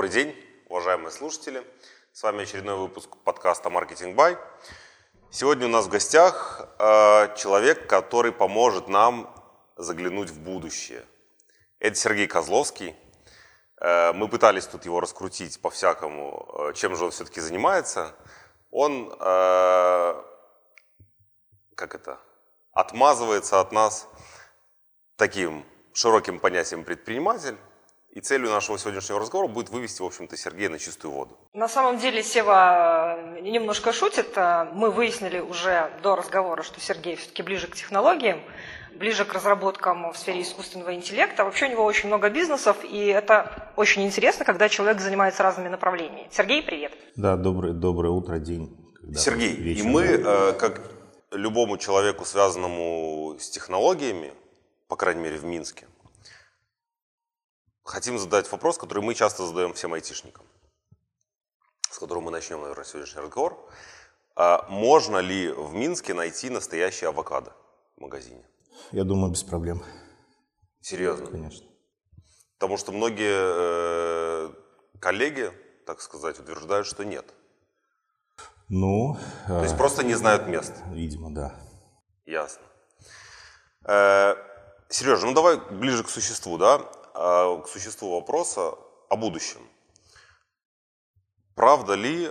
Добрый день, уважаемые слушатели. С вами очередной выпуск подкаста «Маркетинг Бай». Сегодня у нас в гостях э, человек, который поможет нам заглянуть в будущее. Это Сергей Козловский. Э, мы пытались тут его раскрутить по-всякому, э, чем же он все-таки занимается. Он, как это, отмазывается от нас таким широким понятием предприниматель. И целью нашего сегодняшнего разговора будет вывести, в общем-то, Сергея на чистую воду. На самом деле Сева э, немножко шутит. Э, мы выяснили уже до разговора, что Сергей все-таки ближе к технологиям, ближе к разработкам в сфере искусственного интеллекта. Вообще у него очень много бизнесов, и это очень интересно, когда человек занимается разными направлениями. Сергей, привет. Да, добрый, доброе утро, день. Сергей, вечер, и мы, э, как любому человеку, связанному с технологиями, по крайней мере в Минске, хотим задать вопрос, который мы часто задаем всем айтишникам, с которого мы начнем, наверное, сегодняшний разговор. А можно ли в Минске найти настоящий авокадо в магазине? Я думаю, без проблем. Серьезно? Конечно. Потому что многие э, коллеги, так сказать, утверждают, что нет. Ну... То есть э, просто не знают мест? Видимо, да. Ясно. Э, Сережа, ну давай ближе к существу, да? А, к существу вопроса о будущем. Правда ли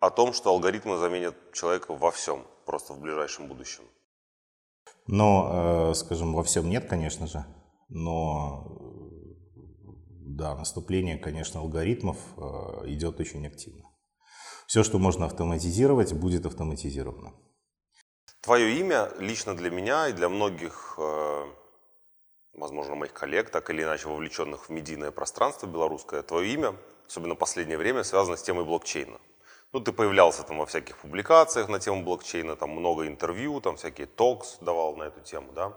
о том, что алгоритмы заменят человека во всем, просто в ближайшем будущем? Но, э, скажем, во всем нет, конечно же, но да, наступление, конечно, алгоритмов э, идет очень активно. Все, что можно автоматизировать, будет автоматизировано. Твое имя лично для меня и для многих э, возможно, моих коллег, так или иначе вовлеченных в медийное пространство белорусское, твое имя, особенно в последнее время, связано с темой блокчейна. Ну, ты появлялся там во всяких публикациях на тему блокчейна, там много интервью, там всякие токс давал на эту тему, да?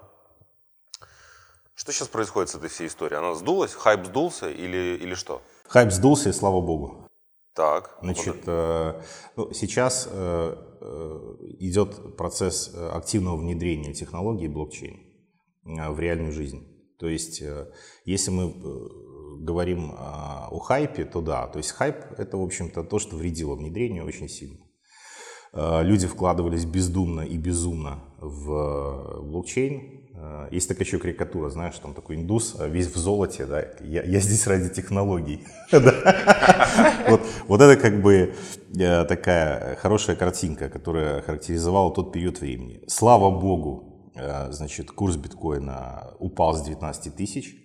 Что сейчас происходит с этой всей историей? Она сдулась? Хайп сдулся или, или что? Хайп сдулся, и слава богу. Так. Значит, э, ну, сейчас э, э, идет процесс э, активного внедрения технологии блокчейн. Э, в реальную жизнь. То есть, э, если мы э, говорим о хайпе, то да, то есть хайп это, в общем-то, то, что вредило внедрению очень сильно. Люди вкладывались бездумно и безумно в блокчейн. Есть такая еще карикатура, знаешь, там такой индус, весь в золоте, да, я, я здесь ради технологий. вот, это как бы такая хорошая картинка, которая характеризовала тот период времени. Слава богу, значит, курс биткоина упал с 19 тысяч.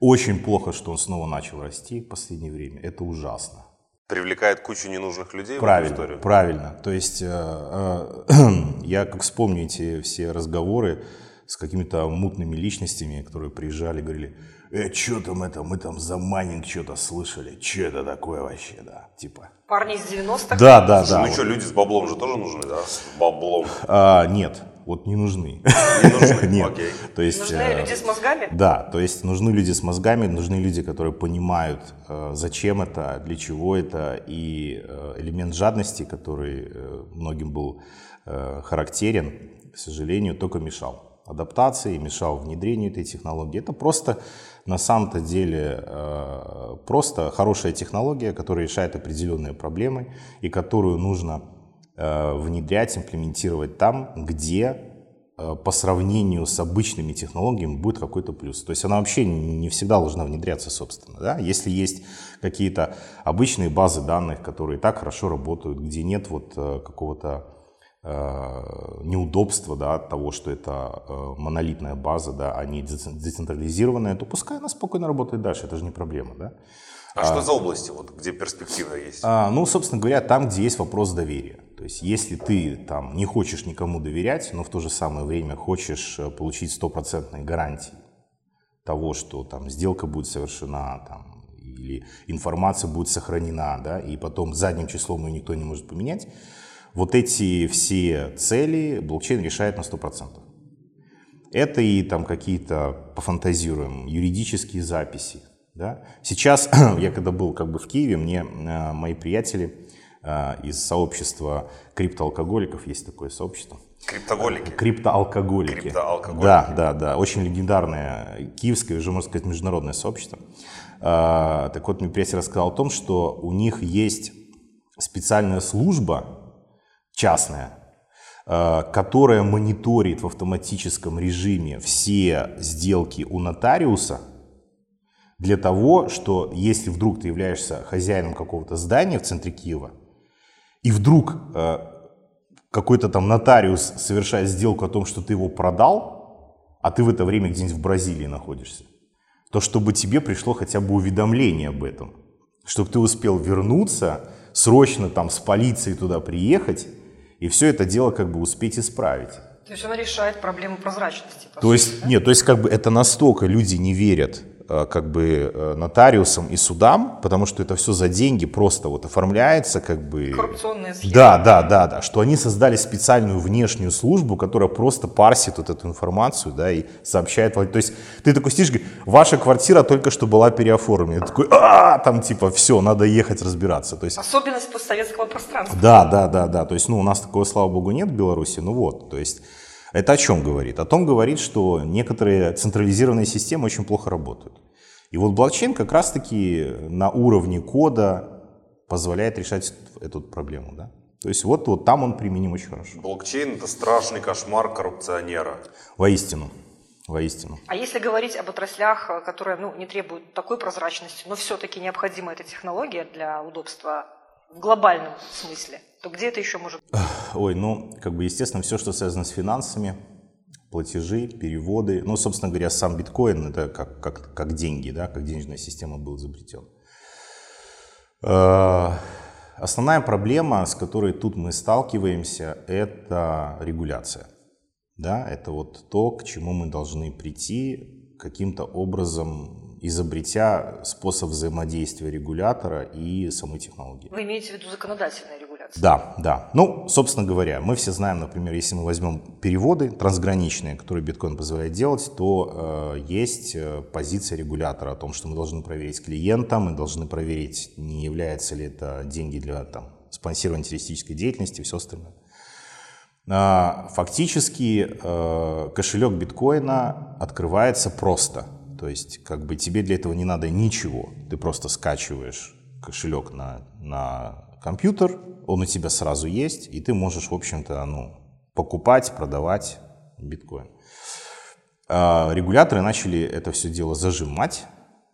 Очень плохо, что он снова начал расти в последнее время. Это ужасно. Привлекает кучу ненужных людей правильно, в историю? Правильно. То есть э, э, я как вспомню эти все разговоры с какими-то мутными личностями, которые приезжали, говорили, э, что там это, мы там за майнинг что-то слышали, что это такое вообще, да, типа. Парни из 90-х? Да, да, да. Ну что, люди с баблом же тоже нужны, да? С баблом. А, нет, вот не нужны. Не нужны? Нет. Окей. То есть, нужны э, люди с мозгами? Да, то есть нужны люди с мозгами, нужны люди, которые понимают, э, зачем это, для чего это, и э, элемент жадности, который многим был характерен, к сожалению, только мешал адаптации, мешал внедрению этой технологии. Это просто на самом-то деле просто хорошая технология, которая решает определенные проблемы и которую нужно Э, внедрять, имплементировать там, где э, по сравнению с обычными технологиями будет какой-то плюс. То есть она вообще не всегда должна внедряться, собственно. Да? Если есть какие-то обычные базы данных, которые так хорошо работают, где нет вот э, какого-то неудобства да, от того, что это монолитная база, да, а не децентрализированная, то пускай она спокойно работает дальше, это же не проблема. Да? А, а что за области, вот, где перспектива есть? А, ну, собственно говоря, там, где есть вопрос доверия. То есть, если ты там не хочешь никому доверять, но в то же самое время хочешь э, получить стопроцентные гарантии того, что там сделка будет совершена, там, или информация будет сохранена, да, и потом задним числом ее никто не может поменять, вот эти все цели блокчейн решает на 100%. Это и там какие-то, пофантазируем, юридические записи, да? Сейчас, я когда был как бы в Киеве, мне э, мои приятели из сообщества криптоалкоголиков, есть такое сообщество, Криптоголики. Криптоалкоголики. Криптоалкоголики. Да, да, да. Очень легендарное киевское, уже можно сказать, международное сообщество. А, так вот, мне приятель рассказал о том, что у них есть специальная служба частная, а, которая мониторит в автоматическом режиме все сделки у нотариуса для того, что если вдруг ты являешься хозяином какого-то здания в центре Киева, и вдруг а, какой-то там нотариус совершает сделку о том, что ты его продал, а ты в это время где-нибудь в Бразилии находишься, то чтобы тебе пришло хотя бы уведомление об этом, чтобы ты успел вернуться, срочно там с полицией туда приехать и все это дело как бы успеть исправить. То есть он решает проблему прозрачности. То сути, есть, да? нет, то есть как бы это настолько люди не верят Э, как бы э, нотариусам и судам, потому что это все за деньги просто вот оформляется как бы... Коррупционная схема. Да, да, да, да, что они создали специальную внешнюю службу, которая просто парсит вот эту информацию, да, и сообщает, то есть ты такой сидишь, ваша квартира только что была переоформлена, ты такой, а, там типа все, надо ехать разбираться, то есть... Особенность постсоветского пространства. Да, да, да, да, то есть, ну, у нас такого, слава богу, нет в Беларуси, ну вот, то есть... Это о чем говорит? О том говорит, что некоторые централизированные системы очень плохо работают. И вот блокчейн как раз-таки на уровне кода позволяет решать эту проблему. Да? То есть вот, вот там он применим очень хорошо. Блокчейн – это страшный кошмар коррупционера. Воистину. Воистину. А если говорить об отраслях, которые ну, не требуют такой прозрачности, но все-таки необходима эта технология для удобства в глобальном смысле, то где это еще может быть? Ой, ну, как бы, естественно, все, что связано с финансами, платежи, переводы. Ну, собственно говоря, сам биткоин это как, как, как деньги, да, как денежная система был изобретен. Э, основная проблема, с которой тут мы сталкиваемся, это регуляция. Да, это вот то, к чему мы должны прийти каким-то образом, изобретя способ взаимодействия регулятора и самой технологии. Вы имеете в виду законодательное да, да. Ну, собственно говоря, мы все знаем, например, если мы возьмем переводы трансграничные, которые биткоин позволяет делать, то э, есть э, позиция регулятора о том, что мы должны проверить клиента, мы должны проверить, не является ли это деньги для там, спонсирования террористической деятельности и все остальное. А, фактически э, кошелек биткоина открывается просто. То есть как бы тебе для этого не надо ничего. Ты просто скачиваешь кошелек на, на компьютер, он у тебя сразу есть, и ты можешь, в общем-то, ну, покупать, продавать биткоин. А регуляторы начали это все дело зажимать,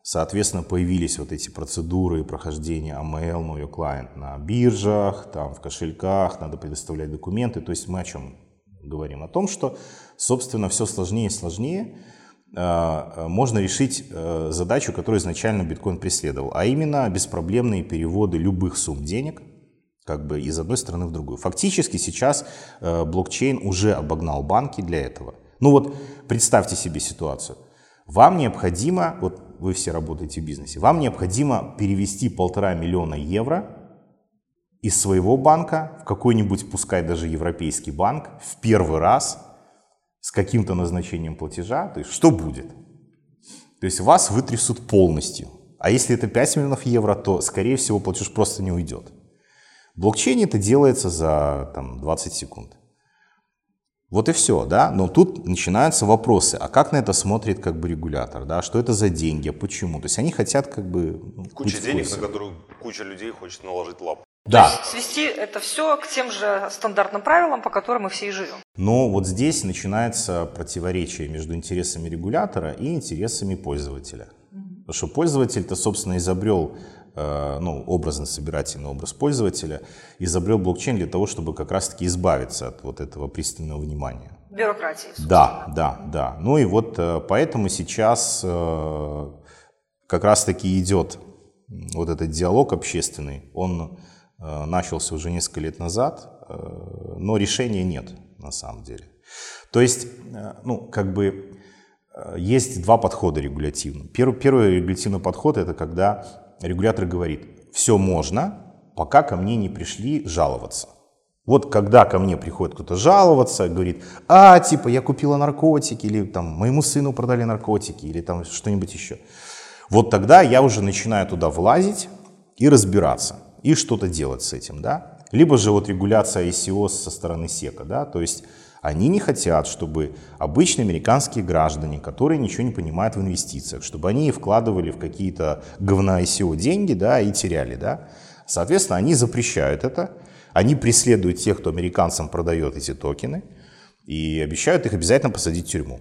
Соответственно, появились вот эти процедуры прохождения AML, Know Your Client на биржах, там в кошельках, надо предоставлять документы. То есть мы о чем говорим? О том, что, собственно, все сложнее и сложнее можно решить э, задачу, которую изначально биткоин преследовал, а именно беспроблемные переводы любых сумм денег – как бы из одной стороны в другую. Фактически сейчас э, блокчейн уже обогнал банки для этого. Ну вот представьте себе ситуацию. Вам необходимо, вот вы все работаете в бизнесе, вам необходимо перевести полтора миллиона евро из своего банка в какой-нибудь, пускай даже европейский банк, в первый раз с каким-то назначением платежа, то есть что будет? То есть вас вытрясут полностью. А если это 5 миллионов евро, то, скорее всего, платеж просто не уйдет. В блокчейне это делается за там, 20 секунд. Вот и все, да. Но тут начинаются вопросы, а как на это смотрит как бы регулятор, да, что это за деньги, а почему? То есть они хотят как бы... Ну, куча денег, на которую куча людей хочет наложить лап. Да. свести это все к тем же стандартным правилам, по которым мы все и живем. Но вот здесь начинается противоречие между интересами регулятора и интересами пользователя. Потому что пользователь-то, собственно, изобрел Э, ну, образно-собирательный образ пользователя, изобрел блокчейн для того, чтобы как раз-таки избавиться от вот этого пристального внимания. Бюрократии. Да, да, да. Ну и вот э, поэтому сейчас э, как раз-таки идет вот этот диалог общественный. Он начался уже несколько лет назад, но решения нет на самом деле. То есть, ну, как бы есть два подхода регулятивных. Первый, первый регулятивный подход – это когда регулятор говорит, все можно, пока ко мне не пришли жаловаться. Вот когда ко мне приходит кто-то жаловаться, говорит, а, типа, я купила наркотики, или там, моему сыну продали наркотики, или там что-нибудь еще. Вот тогда я уже начинаю туда влазить и разбираться, и что-то делать с этим, да. Либо же вот регуляция ICO со стороны СЕКа, да, то есть Они не хотят, чтобы обычные американские граждане, которые ничего не понимают в инвестициях, чтобы они вкладывали в какие-то говна ICO деньги, да, и теряли, да. Соответственно, они запрещают это, они преследуют тех, кто американцам продает эти токены, и обещают их обязательно посадить в тюрьму.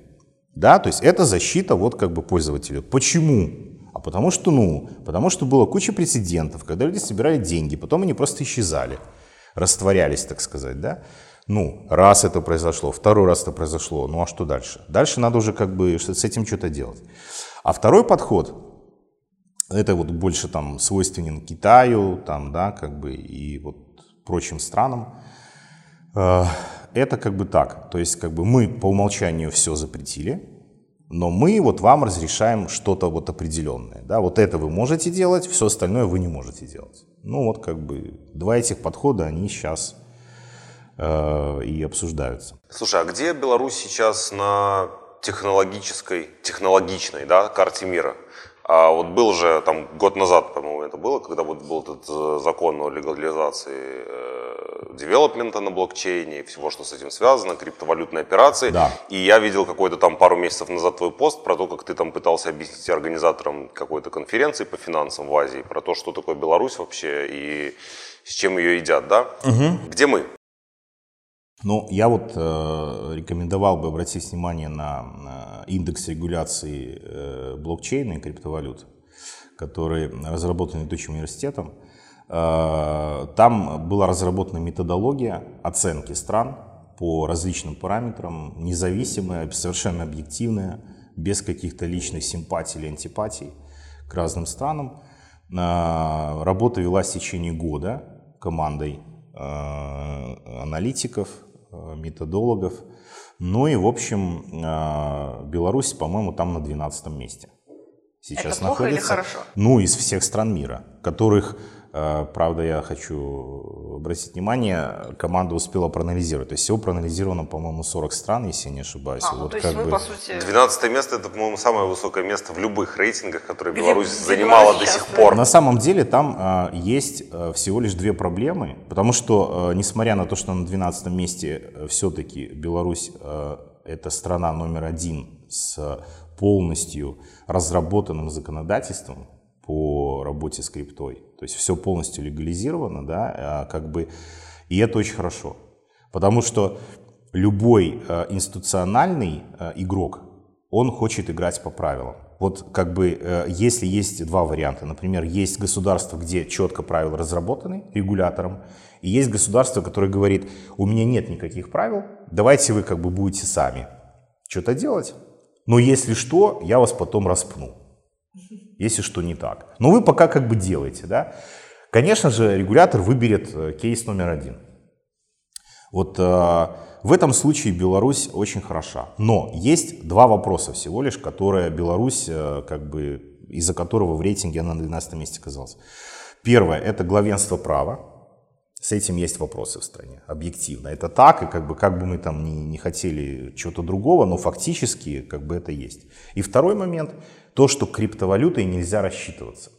Да, то есть это защита вот как бы пользователя. Почему? Потому что, ну, потому что было куча прецедентов, когда люди собирали деньги, потом они просто исчезали, растворялись, так сказать, да. Ну, раз это произошло, второй раз это произошло, ну а что дальше? Дальше надо уже как бы с этим что-то делать. А второй подход, это вот больше там свойственен Китаю, там, да, как бы и вот прочим странам. Э, это как бы так, то есть как бы мы по умолчанию все запретили, но мы вот вам разрешаем что-то вот определенное. Да? Вот это вы можете делать, все остальное вы не можете делать. Ну вот как бы два этих подхода, они сейчас Э, и обсуждаются. Слушай, а где Беларусь сейчас на технологической, технологичной да, карте мира? А вот был же там год назад, по-моему, это было, когда вот был этот э, закон о легализации э, девелопмента на блокчейне и всего, что с этим связано, криптовалютные операции. Да. И я видел какой-то там пару месяцев назад твой пост про то, как ты там пытался объяснить организаторам какой-то конференции по финансам в Азии, про то, что такое Беларусь вообще и с чем ее едят, да? Угу. Где мы? Ну, я вот э, рекомендовал бы обратить внимание на индекс регуляции э, блокчейна и криптовалют, который разработан летучим университетом. Э, там была разработана методология оценки стран по различным параметрам, независимая, совершенно объективная, без каких-то личных симпатий или антипатий к разным странам. Э, работа велась в течение года командой э, аналитиков, методологов. Ну и, в общем, Беларусь, по-моему, там на 12 месте. Сейчас Это плохо находится. или хорошо? Ну, из всех стран мира, которых правда, я хочу обратить внимание, команда успела проанализировать. То есть всего проанализировано, по-моему, 40 стран, если я не ошибаюсь. А, ну, вот то есть вы, бы... по сути... 12 место – это, по-моему, самое высокое место в любых рейтингах, которые где, Беларусь где занимала Беларусь до сих пор. На самом деле там а, есть а, всего лишь две проблемы, потому что, а, несмотря на то, что на 12 месте все-таки Беларусь а, – это страна номер один с полностью разработанным законодательством, по работе с криптой. То есть все полностью легализировано, да, а как бы, и это очень хорошо. Потому что любой э, институциональный э, игрок, он хочет играть по правилам. Вот как бы, э, если есть два варианта, например, есть государство, где четко правила разработаны регулятором, и есть государство, которое говорит, у меня нет никаких правил, давайте вы как бы будете сами что-то делать, но если что, я вас потом распну если что не так. Но вы пока как бы делаете, да. Конечно же, регулятор выберет э, кейс номер один. Вот э, в этом случае Беларусь очень хороша. Но есть два вопроса всего лишь, которые Беларусь, э, как бы, из-за которого в рейтинге она на 12 месте оказалась. Первое – это главенство права. С этим есть вопросы в стране, объективно. Это так, и как бы, как бы мы там не, не хотели чего-то другого, но фактически как бы это есть. И второй момент то, что криптовалютой нельзя рассчитываться.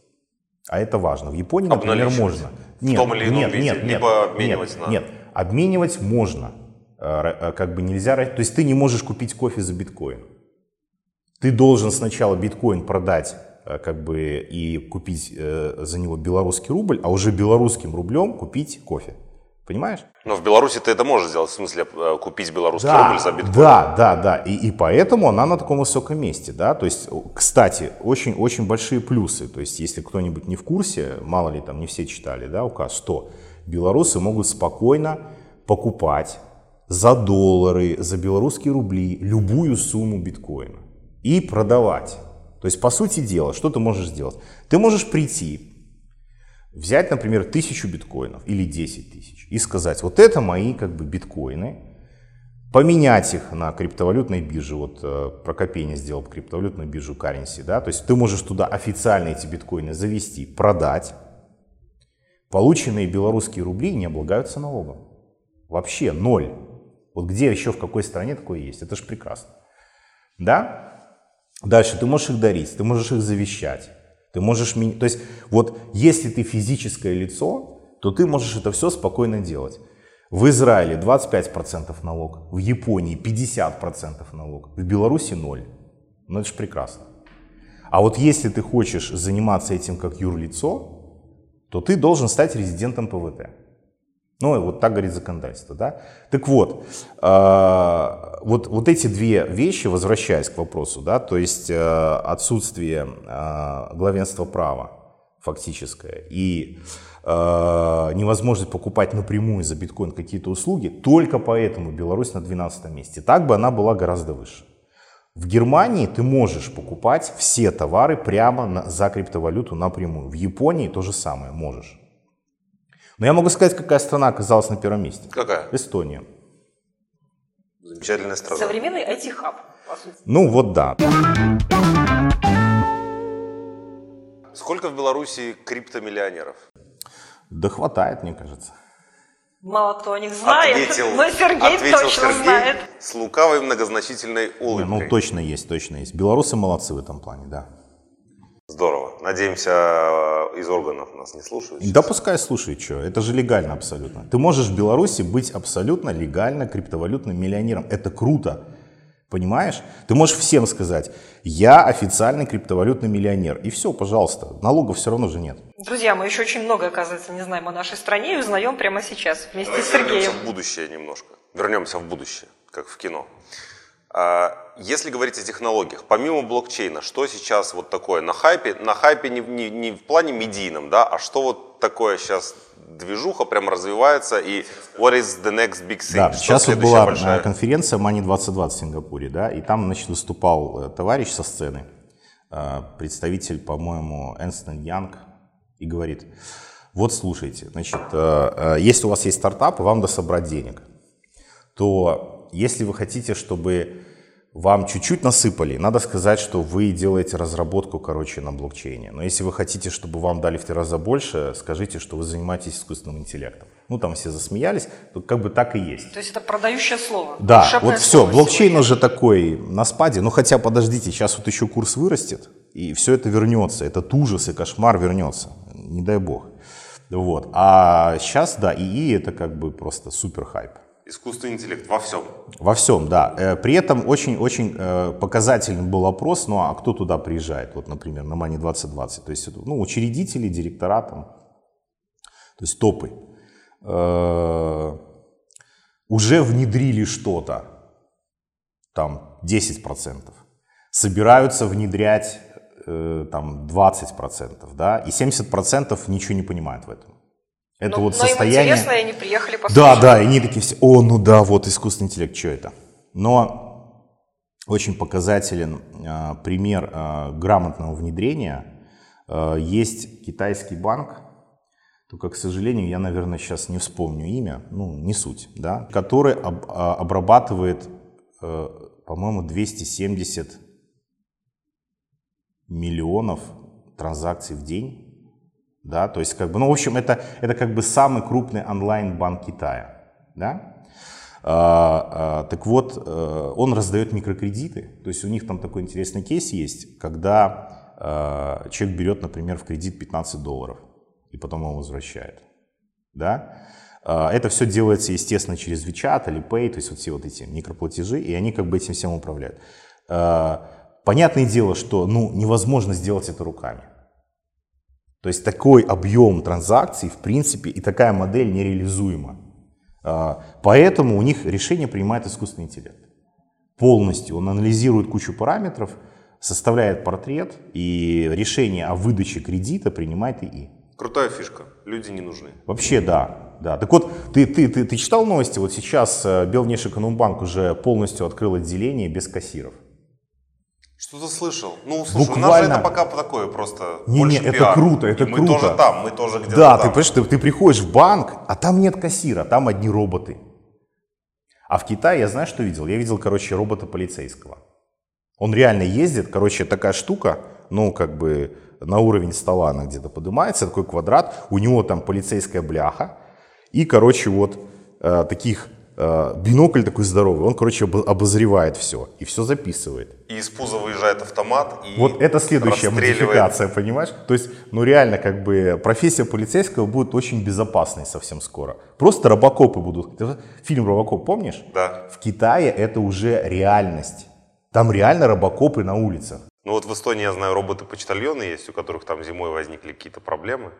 А это важно. В Японии, например, можно. Нет, в том или ином нет, виде, нет, либо нет, обменивать нет, на... Нет, обменивать можно. Э, э, как бы нельзя... То есть ты не можешь купить кофе за биткоин. Ты должен сначала биткоин продать как бы и купить за него белорусский рубль, а уже белорусским рублем купить кофе. Понимаешь? Но в Беларуси ты это можешь сделать, в смысле э, купить белорусский да, рубль за биткоин. Да, да, да. И, и поэтому она на таком высоком месте. Да? То есть, кстати, очень-очень большие плюсы. То есть, если кто-нибудь не в курсе, мало ли там не все читали да, указ, что белорусы могут спокойно покупать за доллары, за белорусские рубли любую сумму биткоина и продавать. То есть, по сути дела, что ты можешь сделать? Ты можешь прийти, взять, например, тысячу биткоинов или 10 тысяч и сказать, вот это мои как бы биткоины, поменять их на криптовалютной бирже, вот э, Прокопень сделал криптовалютную биржу Currency, да, то есть ты можешь туда официально эти биткоины завести, продать, полученные белорусские рубли не облагаются налогом. Вообще ноль. Вот где еще, в какой стране такое есть? Это же прекрасно. Да? Дальше ты можешь их дарить, ты можешь их завещать. Ты можешь, то есть вот если ты физическое лицо, то ты можешь это все спокойно делать. В Израиле 25% налог, в Японии 50% налог, в Беларуси 0. Ну это же прекрасно. А вот если ты хочешь заниматься этим как юрлицо, то ты должен стать резидентом ПВТ. Ну, вот так говорит законодательство, да? Так вот, э, вот, вот эти две вещи, возвращаясь к вопросу, да, то есть э, отсутствие э, главенства права фактическое и э, невозможность покупать напрямую за биткоин какие-то услуги, только поэтому Беларусь на 12 месте. Так бы она была гораздо выше. В Германии ты можешь покупать все товары прямо на, за криптовалюту напрямую. В Японии то же самое можешь. Но я могу сказать, какая страна оказалась на первом месте. Какая? Эстония. Замечательная страна. Современный IT-хаб. Ну вот да. Сколько в Беларуси криптомиллионеров? Да хватает, мне кажется. Мало кто о них знает, Ответил, но Сергей ответил точно Сергей знает. с лукавой многозначительной Не, улыбкой. ну точно есть, точно есть. Белорусы молодцы в этом плане, да. Здорово. Надеемся, из органов нас не слушают. Да пускай слушай, что, это же легально абсолютно. Ты можешь в Беларуси быть абсолютно легально криптовалютным миллионером. Это круто. Понимаешь? Ты можешь всем сказать, я официальный криптовалютный миллионер. И все, пожалуйста. Налогов все равно же нет. Друзья, мы еще очень много, оказывается, не знаем о нашей стране и узнаем прямо сейчас вместе Давайте с Сергеем. вернемся в будущее немножко. Вернемся в будущее, как в кино. А, Если говорить о технологиях, помимо блокчейна, что сейчас вот такое на хайпе? На хайпе не, не- не в плане медийном, да, а что вот такое сейчас движуха прям развивается и what is the next big thing? Да, Что сейчас вот была большая- э, конференция Money 2020 в Сингапуре, да, и там, значит, выступал э, товарищ со сцены, э, представитель, по-моему, Энстон Янг, и говорит, вот слушайте, значит, если у вас есть стартап, и вам надо собрать денег, то если вы хотите, чтобы вам чуть-чуть насыпали, надо сказать, что вы делаете разработку, короче, на блокчейне. Но если вы хотите, чтобы вам дали в три раза больше, скажите, что вы занимаетесь искусственным интеллектом. Ну, там все засмеялись, тут как бы так и есть. То есть это продающее слово. Да, волшебное вот все, блокчейн сегодня. уже такой на спаде. Ну хотя подождите, сейчас вот еще курс вырастет, и все это вернется. Этот ужас и кошмар вернется. Не дай бог. Вот. А сейчас, да, ИИ это как бы просто супер хайп. Искусственный интеллект во всем. Во всем, да. Э, При этом очень-очень э, показательным был опрос, ну а кто туда приезжает, вот, например, на Мани 2020, то есть, ну, учредители, директора там, то есть топы, Э, уже внедрили что-то, там 10%, собираются внедрять там 20%, да, и 70% ничего не понимают в этом. Это Ну, вот но им состояние... интересно, и они приехали Да, послушать. да, и они такие все, о, ну да, вот искусственный интеллект, что это? Но очень показателен а, пример а, грамотного внедрения. А, есть китайский банк, только, к сожалению, я, наверное, сейчас не вспомню имя, ну, не суть, да, который об- обрабатывает, э, по-моему, 270 миллионов транзакций в день да, то есть как бы, ну, в общем, это, это как бы самый крупный онлайн-банк Китая, да. А, а, так вот, э, он раздает микрокредиты, то есть у них там такой интересный кейс есть, когда а, человек берет, например, в кредит 15 долларов и потом его возвращает, да. А, Это все делается, естественно, через WeChat или Pay, то есть вот все вот эти микроплатежи, и они как бы этим всем управляют. А, Понятное дело, что ну, невозможно сделать это руками. То есть такой объем транзакций, в принципе, и такая модель нереализуема. А, Поэтому у них решение принимает искусственный интеллект. Полностью он анализирует кучу параметров, составляет портрет, и решение о выдаче кредита принимает ИИ. Крутая фишка. Люди не нужны. Вообще, да. Да. Так вот, ты, ты, ты, ты читал новости? Вот сейчас э, Белвнешэкономбанк уже полностью открыл отделение без кассиров. Что-то слышал. Ну, слушай, у нас же Буквально. это пока такое просто Не-не, больше это пиар. круто, это И мы круто. тоже там, мы тоже где-то Да, ты там. понимаешь, ты, ты приходишь в банк, а там нет кассира, там одни роботы. А в Китае я знаю, что видел? Я видел, короче, робота полицейского. Он реально ездит, короче, такая штука, ну, как бы на уровень стола она где-то поднимается, такой квадрат, у него там полицейская бляха, и, короче, вот э, таких бинокль такой здоровый, он, короче, обозревает все и все записывает. И из пуза выезжает автомат и Вот это следующая модификация, понимаешь? То есть, ну реально, как бы профессия полицейского будет очень безопасной совсем скоро. Просто робокопы будут. Фильм «Робокоп» помнишь? Да. В Китае это уже реальность. Там реально робокопы на улицах. Ну вот в Эстонии, я знаю, роботы-почтальоны есть, у которых там зимой возникли какие-то проблемы.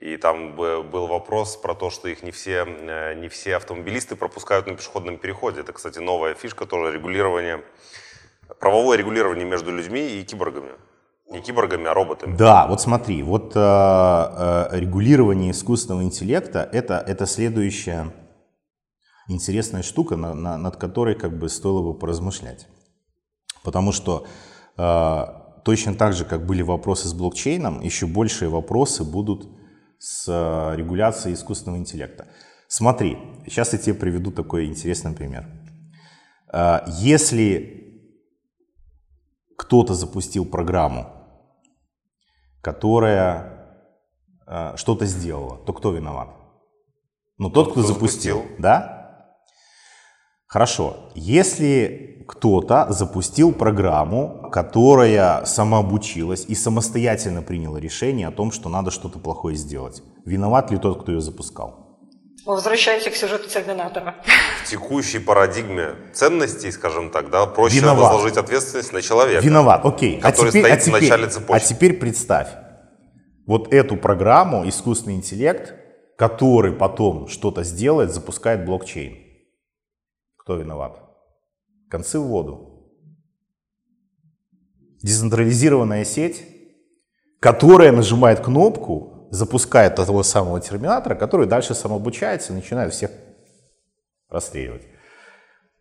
И там был вопрос про то, что их не все, э, не все автомобилисты пропускают на пешеходном переходе. Это, кстати, новая фишка тоже регулирование, правовое регулирование между людьми и киборгами. Не киборгами, а роботами. Да, вот смотри, вот э, э, регулирование искусственного интеллекта это, это следующая интересная штука, на, на, над которой как бы стоило бы поразмышлять. Потому что э, точно так же, как были вопросы с блокчейном, еще большие вопросы будут с э, регуляцией искусственного интеллекта. Смотри, сейчас я тебе приведу такой интересный пример. Э, если кто-то запустил программу, которая э, что-то сделала, то кто виноват? Ну, тот, кто, кто запустил, запустил, да? Хорошо. Если кто-то запустил программу, которая самообучилась и самостоятельно приняла решение о том, что надо что-то плохое сделать, виноват ли тот, кто ее запускал? Возвращаемся к сюжету Терминатора. В текущей парадигме ценностей, скажем так, да, проще Виноват. возложить ответственность на человека. Виноват, окей. А который а теперь, стоит а теперь, в начале цепочки. А теперь представь, вот эту программу, искусственный интеллект, который потом что-то сделает, запускает блокчейн. Кто виноват? Концы в воду. Децентрализированная сеть, которая нажимает кнопку, запускает того самого терминатора, который дальше самообучается и начинает всех расстреливать.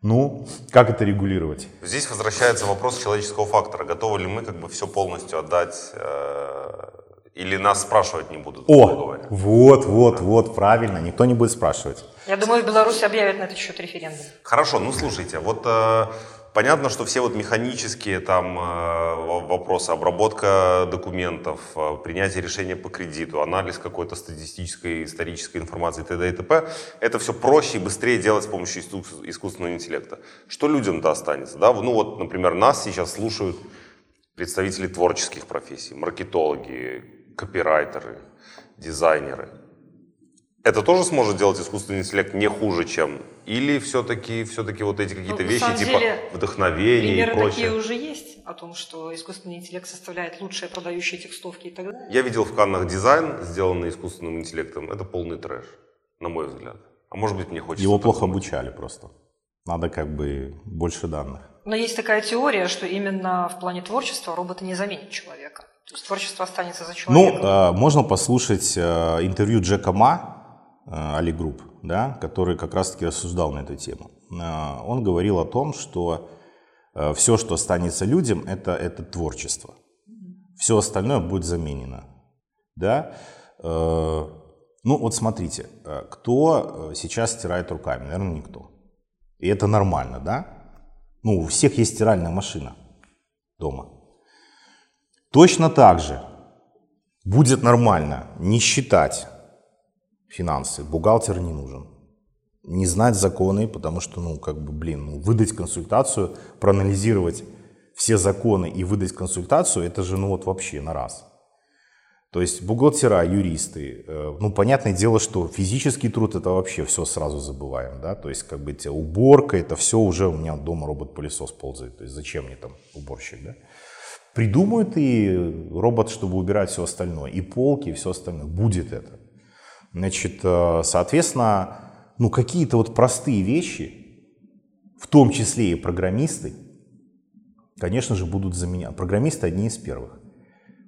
Ну, как это регулировать? Здесь возвращается вопрос человеческого фактора. Готовы ли мы как бы все полностью отдать э, или нас спрашивать не будут? О, вот, вот, вот, правильно, никто не будет спрашивать. Я думаю, в Беларуси объявят на этот счет референдум. Хорошо, ну слушайте, вот э, понятно, что все вот механические там э, вопросы, обработка документов, э, принятие решения по кредиту, анализ какой-то статистической, исторической информации, т.д. и т.п. Это все проще и быстрее делать с помощью искусственного интеллекта. Что людям-то останется? Да? Ну вот, например, нас сейчас слушают представители творческих профессий, маркетологи, копирайтеры, дизайнеры. Это тоже сможет делать искусственный интеллект не хуже, чем? Или все-таки все вот эти какие-то ну, вещи, типа деле, вдохновения и прочее? такие уже есть о том, что искусственный интеллект составляет лучшие продающие текстовки и так далее. Я видел в Каннах дизайн, сделанный искусственным интеллектом. Это полный трэш, на мой взгляд. А может быть, мне хочется... Его плохо думать. обучали просто. Надо как бы больше данных. Но есть такая теория, что именно в плане творчества роботы не заменят человека. То есть творчество останется за человеком. Ну, можно послушать э, интервью Джека Ма, э, Ali Group, да, который как раз-таки рассуждал на эту тему. Он говорил о том, что все, что останется людям, это, это творчество. Все остальное будет заменено. Да? Ну, вот смотрите, кто сейчас стирает руками? Наверное, никто. И это нормально, да? Ну, у всех есть стиральная машина дома. Точно так же будет нормально не считать финансы, бухгалтер не нужен. Не знать законы, потому что, ну, как бы, блин, ну, выдать консультацию, проанализировать все законы и выдать консультацию, это же, ну, вот вообще на раз. То есть бухгалтера, юристы, э, ну, понятное дело, что физический труд это вообще все сразу забываем, да, то есть как бы те, уборка, это все уже у меня дома робот-пылесос ползает, то есть зачем мне там уборщик, да. Придумают и робот, чтобы убирать все остальное, и полки, и все остальное. Будет это. Значит, э, соответственно, ну какие-то вот простые вещи, в том числе и программисты, конечно же, будут заменять. Программисты одни из первых.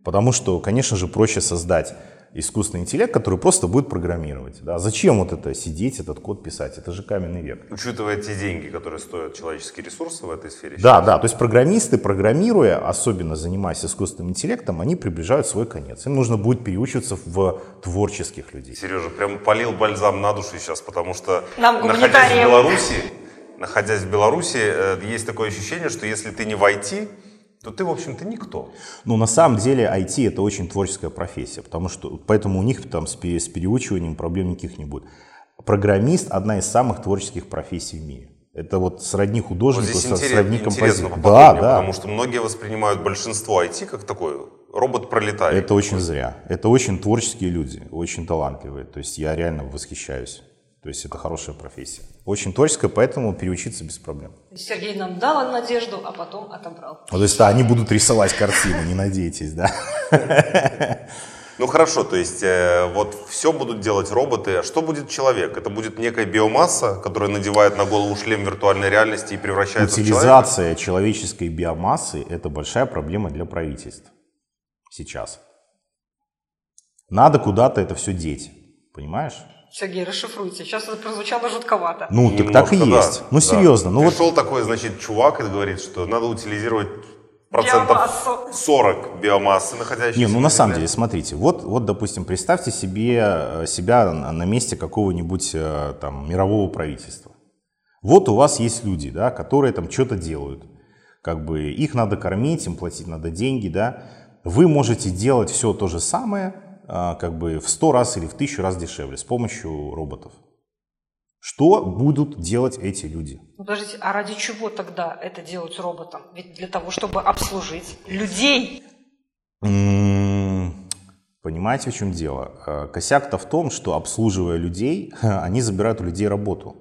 Потому что, конечно же, проще создать искусственный интеллект, который просто будет программировать. Да? Зачем вот это сидеть, этот код писать? Это же каменный век. Учитывая те деньги, которые стоят человеческие ресурсы в этой сфере. Да, да. То есть программисты, программируя, особенно занимаясь искусственным интеллектом, они приближают свой конец. Им нужно будет переучиваться в творческих людей. Сережа, прям полил бальзам на душу сейчас, потому что Нам находясь в Беларуси, находясь в Беларуси, э, есть такое ощущение, что если ты не в IT, то ты, в общем-то, никто. Ну, на самом деле, IT это очень творческая профессия, потому что, поэтому у них там с, с переучиванием проблем никаких не будет. программист одна из самых творческих профессий в мире. Это вот сродни Вот художнику, интерес- сродни композитору. Да, да. потому что многие воспринимают большинство IT как такой робот пролетает. Это очень зря. Это очень творческие люди, очень талантливые. То есть я реально восхищаюсь. То есть это хорошая профессия. Очень творческая, поэтому переучиться без проблем. Сергей нам дал надежду, а потом отобрал. Ну, то есть да, они будут рисовать картины, не надейтесь, да. Ну хорошо, то есть э, вот все будут делать роботы, а что будет человек? Это будет некая биомасса, которая надевает на голову шлем виртуальной реальности и превращается в человека? Утилизация человеческой биомассы – это большая проблема для правительств сейчас. Надо куда-то это все деть, понимаешь? Сергей, расшифруйте. Сейчас это прозвучало жутковато. Ну, так так и Немножко, есть. да, Ну, да. серьезно. Ну, вот Пришел такой, значит, чувак и говорит, что надо утилизировать процентов Биомассу. 40 биомассы, находящейся Не, ну на самом деле, смотрите, вот, вот, допустим, представьте себе э, себя на месте какого-нибудь э, там мирового правительства. Вот у вас есть люди, да, которые там что-то делают. Как бы их надо кормить, им платить надо деньги, да. Вы можете делать все то же самое, как бы в 100 раз или в 1000 раз дешевле с помощью роботов. Что будут делать эти люди? Ну, Подождите, а ради чего тогда это делать роботом? Ведь для того, чтобы обслужить людей. М, Понимаете, в чем дело? Э, Косяк-то в том, что обслуживая людей, они забирают у людей работу.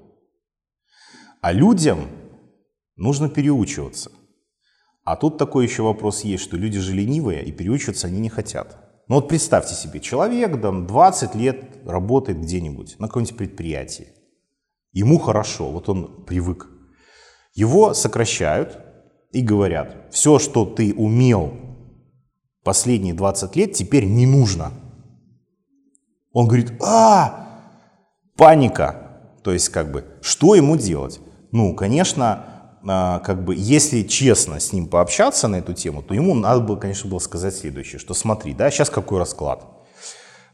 А людям нужно переучиваться. А тут такой еще вопрос есть, что люди же ленивые, и переучиваться они не хотят. Ну вот представьте себе, человек там 20 лет работает где-нибудь, на каком-нибудь предприятии. Ему хорошо, вот он привык. Его сокращают и говорят, все, что ты умел последние 20 лет, теперь не нужно. Он говорит, а, паника. То есть, как бы, что ему делать? Ну, конечно, как бы, если честно с ним пообщаться на эту тему, то ему надо было, конечно, было сказать следующее, что смотри, да, сейчас какой расклад.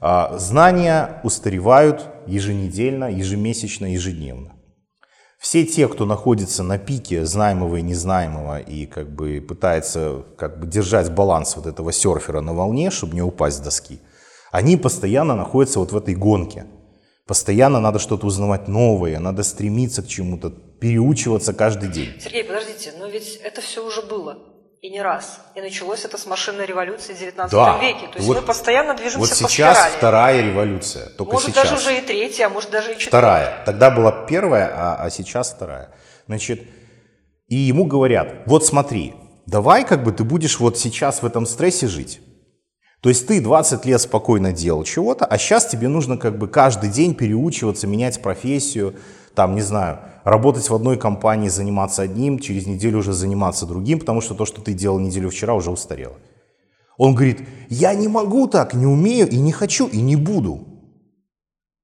А, Знания устаревают еженедельно, ежемесячно, ежедневно. Все те, кто находится на пике знаемого и незнаемого и как бы пытается как бы держать баланс вот этого серфера на волне, чтобы не упасть с доски, они постоянно находятся вот в этой гонке. Постоянно надо что-то узнавать новое, надо стремиться к чему-то, переучиваться каждый день. Сергей, подождите, но ведь это все уже было. И не раз. И началось это с машинной революции в 19 Да. веке. То есть Вот- мы постоянно движемся Вот по сейчас спирали. вторая революция, только Может, сейчас. даже уже и третья, а может, даже и четвертая. Вторая. Тогда была первая, а, а сейчас вторая. Значит, и ему говорят, вот смотри, давай как бы ты будешь вот сейчас в этом стрессе жить. То есть ты 20 лет спокойно делал чего-то, а сейчас тебе нужно как бы каждый день переучиваться, менять профессию, там, не знаю, работать в одной компании, заниматься одним, через неделю уже заниматься другим, потому что то, что ты делал неделю вчера, уже устарело. Он говорит, я не могу так, не умею и не хочу и не буду.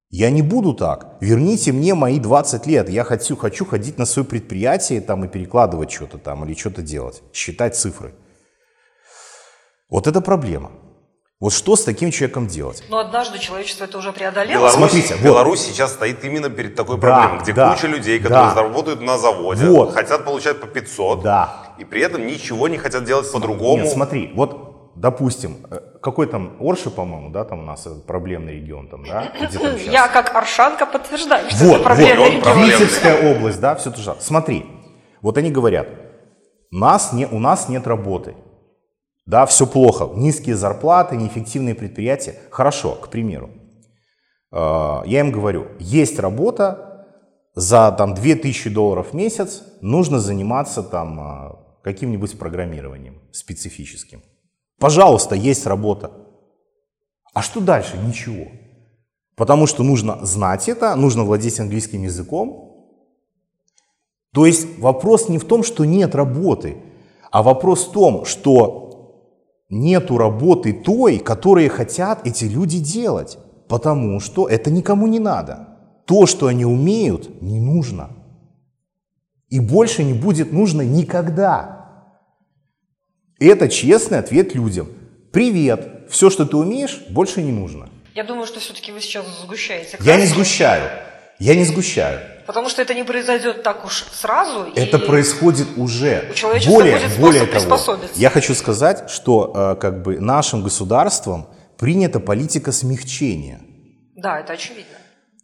Я не буду так. Верните мне мои 20 лет. Я хочу, хочу ходить на свое предприятие там, и перекладывать что-то там или что-то делать, считать цифры. Вот это проблема. Вот что с таким человеком делать? Но однажды человечество это уже преодолело. Беларусь, Смотрите, вот. Беларусь сейчас стоит именно перед такой Да, проблемой, где да, куча людей, которые да. работают на заводе, Вот. хотят получать по 500, Да. и при этом ничего не хотят делать по-другому. Нет, смотри, вот, допустим, э, какой там Орши, по-моему, да, там у нас э, проблемный регион, там, да? Там? Я как Аршанка подтверждаю, что Вот, это проблемный вот, регион. Витебская область, да, все то же. Смотри, вот они говорят, нас не, у нас нет работы. Да, все плохо. Низкие зарплаты, неэффективные предприятия. Хорошо, к примеру. Э, Я им говорю, есть работа, за там 2000 долларов в месяц нужно заниматься там э, каким-нибудь программированием специфическим. Пожалуйста, есть работа. А что дальше? Ничего. Потому что нужно знать это, нужно владеть английским языком. То есть вопрос не в том, что нет работы, а вопрос в том, что нету работы той, которые хотят эти люди делать. Потому что это никому не надо. То, что они умеют, не нужно. И больше не будет нужно никогда. Это честный ответ людям. Привет, все, что ты умеешь, больше не нужно. Я думаю, что все-таки вы сейчас сгущаете. Я не сгущаю. Я не сгущаю. Потому что это не произойдет так уж сразу. Это и происходит уже. у человечества более, будет более того, я хочу сказать, что э, как бы нашим государством принята политика смягчения. Да, это очевидно.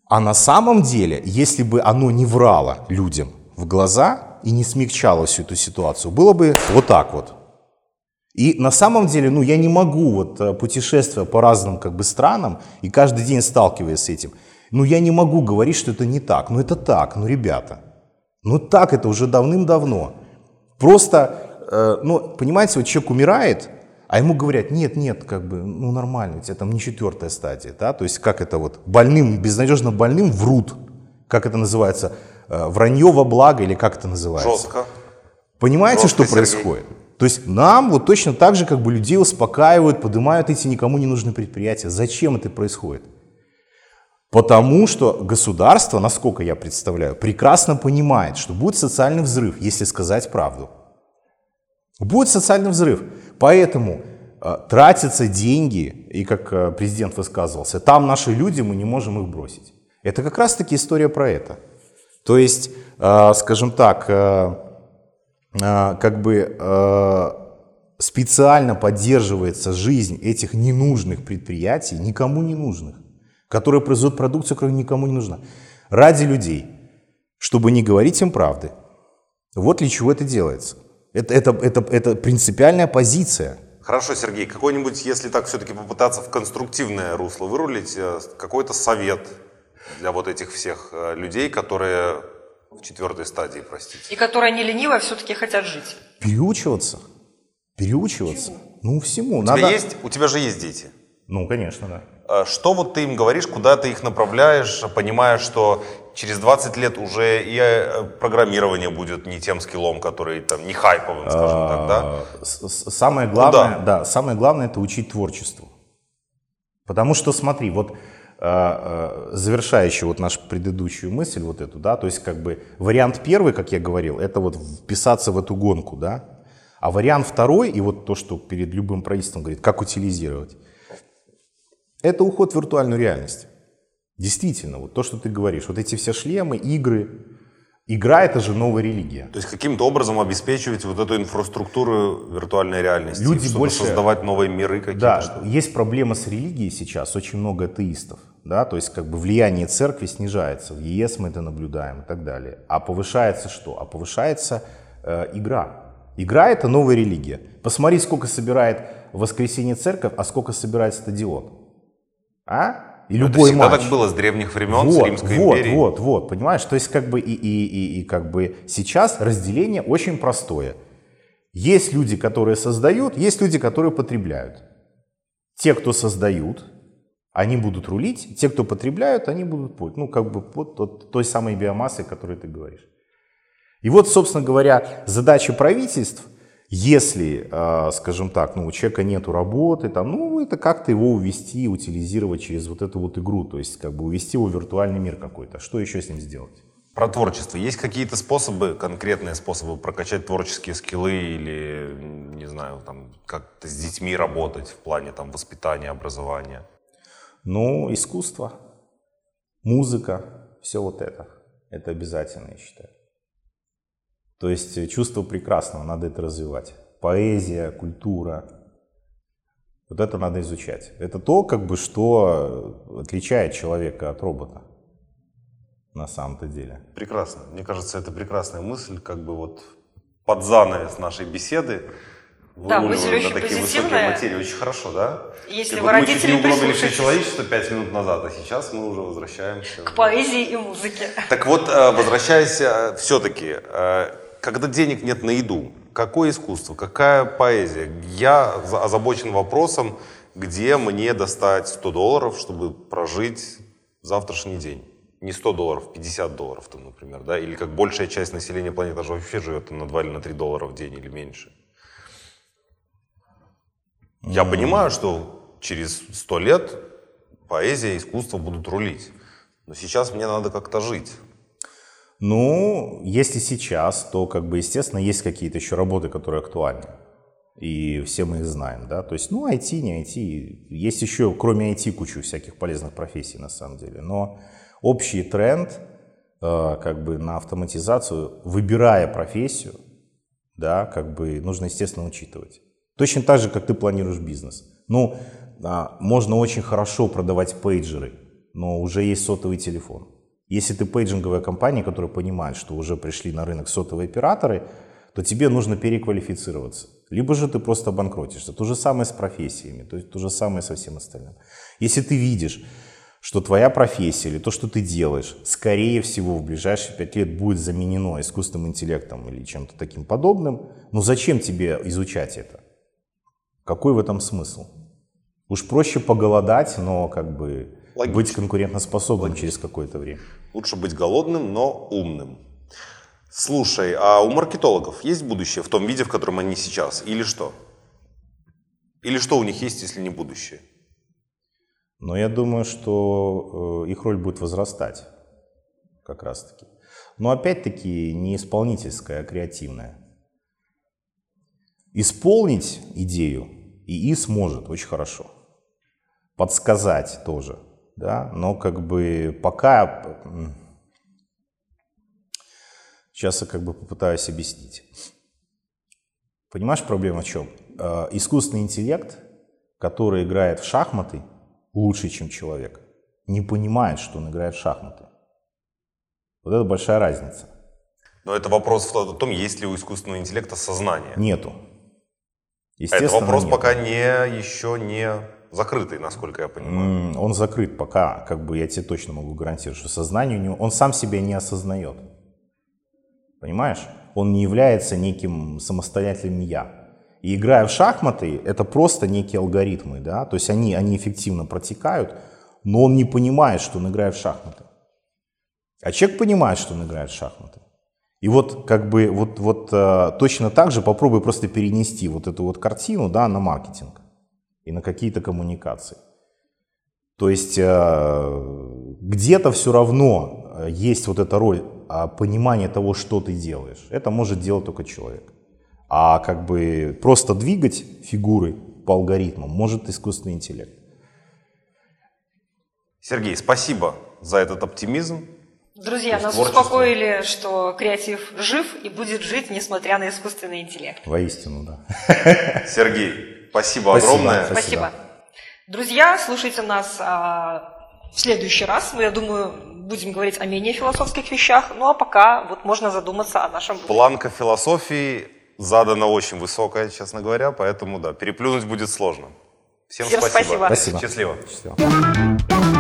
А на самом деле, если бы оно не врало людям в глаза и не смягчало всю эту ситуацию, было бы вот так вот. И на самом деле, ну, я не могу, вот э, путешествуя по разным как бы странам и каждый день сталкиваясь с этим, ну, я не могу говорить, что это не так. Ну, это так, ну, ребята. Ну, так это уже давным-давно. Просто, э, ну, понимаете, вот человек умирает, а ему говорят, нет, нет, как бы, ну, нормально, у тебя там не четвертая стадия, да, то есть как это вот, больным, безнадежно больным врут, как это называется, э, вранье во благо или как это называется? Жестко. Понимаете, Жестко, что происходит? То есть нам вот точно так же как бы людей успокаивают, поднимают эти никому не нужные предприятия. Зачем это происходит? Потому что государство, насколько я представляю, прекрасно понимает, что будет социальный взрыв, если сказать правду. Будет социальный взрыв. Поэтому э, тратятся деньги, и как э, президент высказывался, там наши люди, мы не можем их бросить. Это как раз-таки история про это. То есть, э, скажем так, э, э, как бы э, специально поддерживается жизнь этих ненужных предприятий, никому не нужных, которые производят продукцию, которая никому не нужна, ради людей, чтобы не говорить им правды. Вот для чего это делается. Это, это, это, это принципиальная позиция. Хорошо, Сергей, какой-нибудь, если так все-таки попытаться в конструктивное русло вырулить, э, какой-то совет для вот этих всех э, людей, которые в четвертой стадии, простите. И которые не ленивые, все-таки хотят жить. Переучиваться. Переучиваться. Ну, всему. У, Надо... тебя есть, у тебя же есть дети. Ну, конечно, да. Э, Что вот ты им говоришь, куда ты их направляешь, понимая, что через 20 лет уже и э, программирование будет не тем скиллом, который там не хайповым, скажем так, да? С- Самое главное, да. да, самое главное это учить творчеству. Потому что, смотри, вот э, э, завершающий вот нашу предыдущую мысль, вот эту, да, то есть как бы вариант первый, как я говорил, это вот вписаться в эту гонку, да, а вариант второй, и вот то, что перед любым правительством говорит, как утилизировать, это уход в виртуальную реальность. Действительно, вот то, что ты говоришь, вот эти все шлемы, игры, игра это же новая религия. То есть каким-то образом обеспечивать вот эту инфраструктуру виртуальной реальности, Люди чтобы больше- создавать новые миры какие-то. Да, что- есть проблема с религией сейчас, очень много атеистов, да, то есть как бы влияние церкви снижается, в ЕС мы это наблюдаем и так далее. А повышается что? А повышается э, игра. Игра это новая религия. Посмотри, сколько собирает воскресенье церковь, а сколько собирает стадион. А? И Ну, Это любой всегда матч. так было с древних времен, с Вот, Римской вот, империи. вот, вот, понимаешь? То есть как бы и, и, и, и как бы сейчас разделение очень простое. Есть люди, которые создают, есть люди, которые потребляют. Те, кто создают, они будут рулить, те, кто потребляют, они будут путь. Ну, как бы вот, вот той самой биомассы, о которой ты говоришь. И вот, собственно говоря, задача правительств, если, э, скажем так, ну, у человека нет работы, там, ну, это как-то его увести, утилизировать через вот эту вот игру, то есть как бы увести его в виртуальный мир какой-то. Что еще с ним сделать? Про творчество. Есть какие-то способы, конкретные способы прокачать творческие скиллы или, не знаю, там, как-то с детьми работать в плане там, воспитания, образования? Ну, искусство, музыка, все вот это. Это обязательно, я считаю. То есть э, чувство прекрасного, надо это развивать. Поэзия, культура. Вот это надо изучать. Это то, как бы, что э, отличает человека от робота на самом-то деле. Прекрасно. Мне кажется, это прекрасная мысль, как бы вот под занавес нашей беседы. Да, мысль на очень такие высокие позитивная. материи. Очень хорошо, да? Если И вы вот мы чуть родители не угробили все человечество пять минут назад, а сейчас мы уже возвращаемся. к поэзии и музыке. Так вот, э, возвращаясь все-таки, когда денег нет на еду, какое искусство, какая поэзия? Я за- озабочен вопросом, где мне достать 100 долларов, чтобы прожить завтрашний день. Не 100 долларов, 50 долларов, там, например, да? Или как большая часть населения планеты даже вообще живет на 2 или на 3 доллара в день или меньше. Я понимаю, что через 100 лет поэзия и искусство будут рулить. Но сейчас мне надо как-то жить. Ну, если сейчас, то, как бы, естественно, есть какие-то еще работы, которые актуальны. И все мы их знаем, да. То есть, ну, IT, не IT. Есть еще, кроме IT, кучу всяких полезных профессий, на самом деле. Но общий тренд, э, как бы, на автоматизацию, выбирая профессию, да, как бы, нужно, естественно, учитывать. Точно так же, как ты планируешь бизнес. Ну, а, можно очень хорошо продавать пейджеры, но уже есть сотовый телефон. Если ты пейджинговая компания, которая понимает, что уже пришли на рынок сотовые операторы, то тебе нужно переквалифицироваться. Либо же ты просто банкротишься. То же самое с профессиями, то то же самое со всем остальным. Если ты видишь, что твоя профессия или то, что ты делаешь, скорее всего, в ближайшие пять лет будет заменено искусственным интеллектом или чем-то таким подобным, ну зачем тебе изучать это? Какой в этом смысл? Уж проще поголодать, но как бы Логично. быть конкурентоспособным Логично. через какое-то время. Лучше быть голодным, но умным. Слушай, а у маркетологов есть будущее в том виде, в котором они сейчас, или что? Или что у них есть, если не будущее? Но я думаю, что э, их роль будет возрастать, как раз-таки. Но опять-таки не исполнительская, а креативная. Исполнить идею ИИ сможет очень хорошо. Подсказать тоже, да, но как бы пока... Сейчас я как бы попытаюсь объяснить. Понимаешь, проблема в чем? Э, искусственный интеллект, который играет в шахматы – лучше, чем человек. Не понимает, что он играет в шахматы. Вот это большая разница. Но это вопрос в том, есть ли у искусственного интеллекта сознание. Нету. Это вопрос нет. пока не, еще не закрытый, насколько я понимаю. Он закрыт пока, как бы я тебе точно могу гарантировать, что сознание у него, он сам себя не осознает. Понимаешь? Он не является неким самостоятельным «я». И играя в шахматы, это просто некие алгоритмы, да, то есть они, они эффективно протекают, но он не понимает, что он играет в шахматы. А человек понимает, что он играет в шахматы. И вот как бы вот, вот э, точно так же попробуй просто перенести вот эту вот картину да, на маркетинг и на какие-то коммуникации. То есть э, где-то все равно э, есть вот эта роль а, понимания того, что ты делаешь. Это может делать только человек. А как бы просто двигать фигуры по алгоритмам может искусственный интеллект. Сергей, спасибо за этот оптимизм. Друзья, нас творчество. успокоили, что креатив жив и будет жить, несмотря на искусственный интеллект. Воистину, да. Сергей, спасибо, спасибо огромное. Спасибо. спасибо. Друзья, слушайте нас а, в следующий раз. Мы, я думаю, будем говорить о менее философских вещах. Ну а пока вот можно задуматься о нашем... Планка философии задана очень высокая, честно говоря, поэтому, да, переплюнуть будет сложно. Всем, Всем спасибо. спасибо. Спасибо. Счастливо. Счастливо.